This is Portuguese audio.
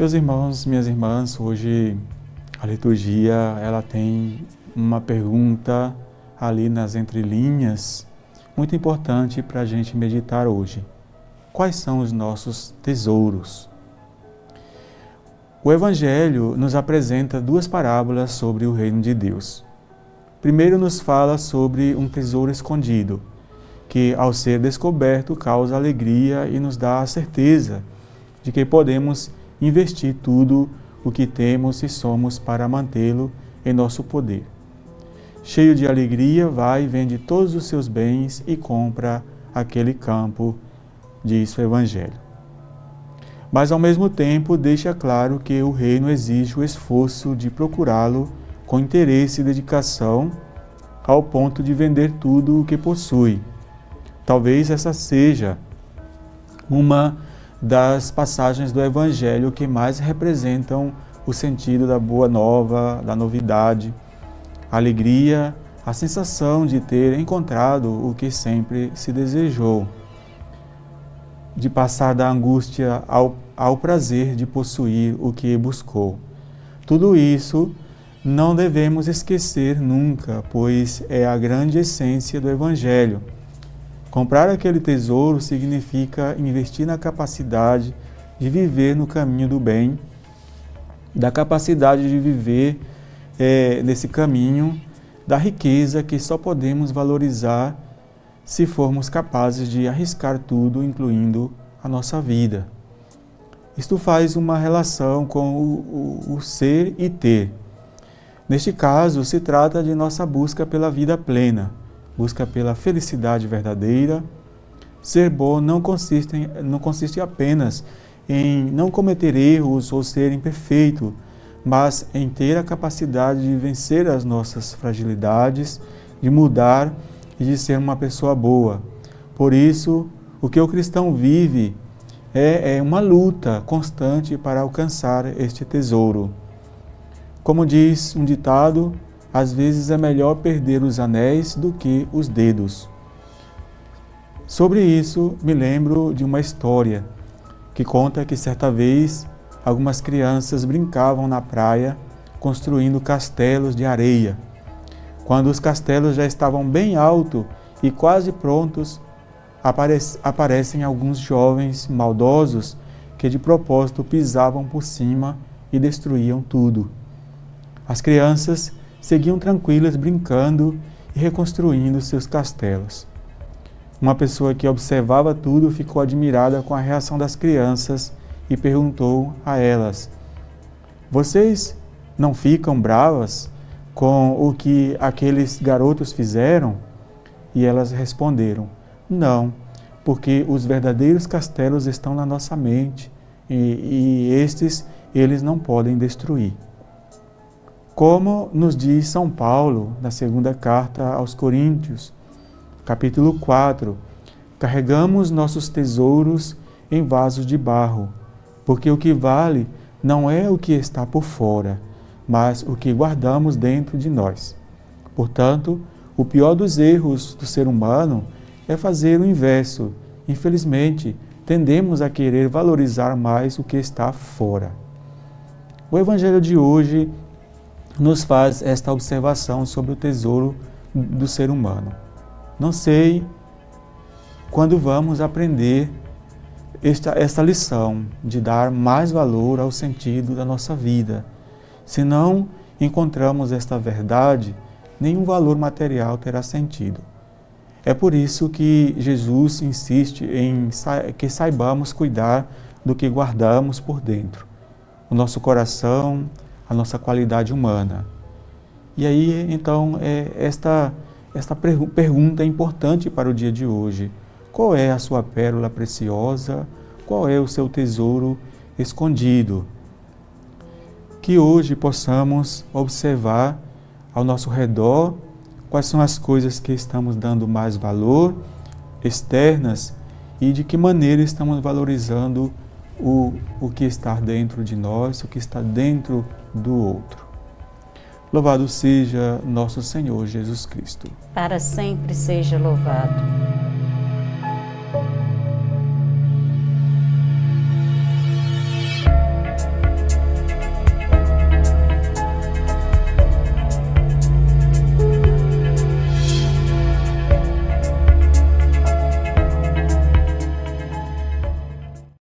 Meus irmãos, minhas irmãs, hoje a liturgia ela tem uma pergunta ali nas entrelinhas muito importante para a gente meditar hoje. Quais são os nossos tesouros? O Evangelho nos apresenta duas parábolas sobre o reino de Deus. Primeiro, nos fala sobre um tesouro escondido, que, ao ser descoberto, causa alegria e nos dá a certeza de que podemos investir tudo o que temos e somos para mantê-lo em nosso poder. Cheio de alegria, vai, vende todos os seus bens e compra aquele campo, diz o Evangelho. Mas, ao mesmo tempo, deixa claro que o reino exige o esforço de procurá-lo com interesse e dedicação, ao ponto de vender tudo o que possui. Talvez essa seja uma das passagens do Evangelho que mais representam o sentido da boa nova, da novidade, a alegria, a sensação de ter encontrado o que sempre se desejou, de passar da angústia ao, ao prazer de possuir o que buscou. Tudo isso não devemos esquecer nunca, pois é a grande essência do Evangelho. Comprar aquele tesouro significa investir na capacidade de viver no caminho do bem, da capacidade de viver é, nesse caminho da riqueza que só podemos valorizar se formos capazes de arriscar tudo, incluindo a nossa vida. Isto faz uma relação com o, o, o ser e ter. Neste caso, se trata de nossa busca pela vida plena busca pela felicidade verdadeira. Ser bom não consiste, em, não consiste apenas em não cometer erros ou ser imperfeito, mas em ter a capacidade de vencer as nossas fragilidades, de mudar e de ser uma pessoa boa. Por isso, o que o cristão vive é, é uma luta constante para alcançar este tesouro. Como diz um ditado, às vezes é melhor perder os anéis do que os dedos. Sobre isso, me lembro de uma história que conta que certa vez algumas crianças brincavam na praia construindo castelos de areia. Quando os castelos já estavam bem alto e quase prontos, aparecem alguns jovens maldosos que de propósito pisavam por cima e destruíam tudo. As crianças seguiam tranquilas, brincando e reconstruindo seus castelos. Uma pessoa que observava tudo ficou admirada com a reação das crianças e perguntou a elas: Vocês não ficam bravas com o que aqueles garotos fizeram? E elas responderam: Não, porque os verdadeiros castelos estão na nossa mente e, e estes eles não podem destruir. Como nos diz São Paulo na segunda carta aos Coríntios, capítulo 4, carregamos nossos tesouros em vasos de barro, porque o que vale não é o que está por fora, mas o que guardamos dentro de nós. Portanto, o pior dos erros do ser humano é fazer o inverso. Infelizmente, tendemos a querer valorizar mais o que está fora. O evangelho de hoje nos faz esta observação sobre o tesouro do ser humano. Não sei quando vamos aprender esta, esta lição de dar mais valor ao sentido da nossa vida. Se não encontramos esta verdade, nenhum valor material terá sentido. É por isso que Jesus insiste em que saibamos cuidar do que guardamos por dentro. O nosso coração, a nossa qualidade humana. E aí, então, é, esta, esta pergunta é importante para o dia de hoje. Qual é a sua pérola preciosa? Qual é o seu tesouro escondido? Que hoje possamos observar ao nosso redor quais são as coisas que estamos dando mais valor, externas, e de que maneira estamos valorizando o, o que está dentro de nós, o que está dentro do outro. Louvado seja nosso Senhor Jesus Cristo. Para sempre seja louvado.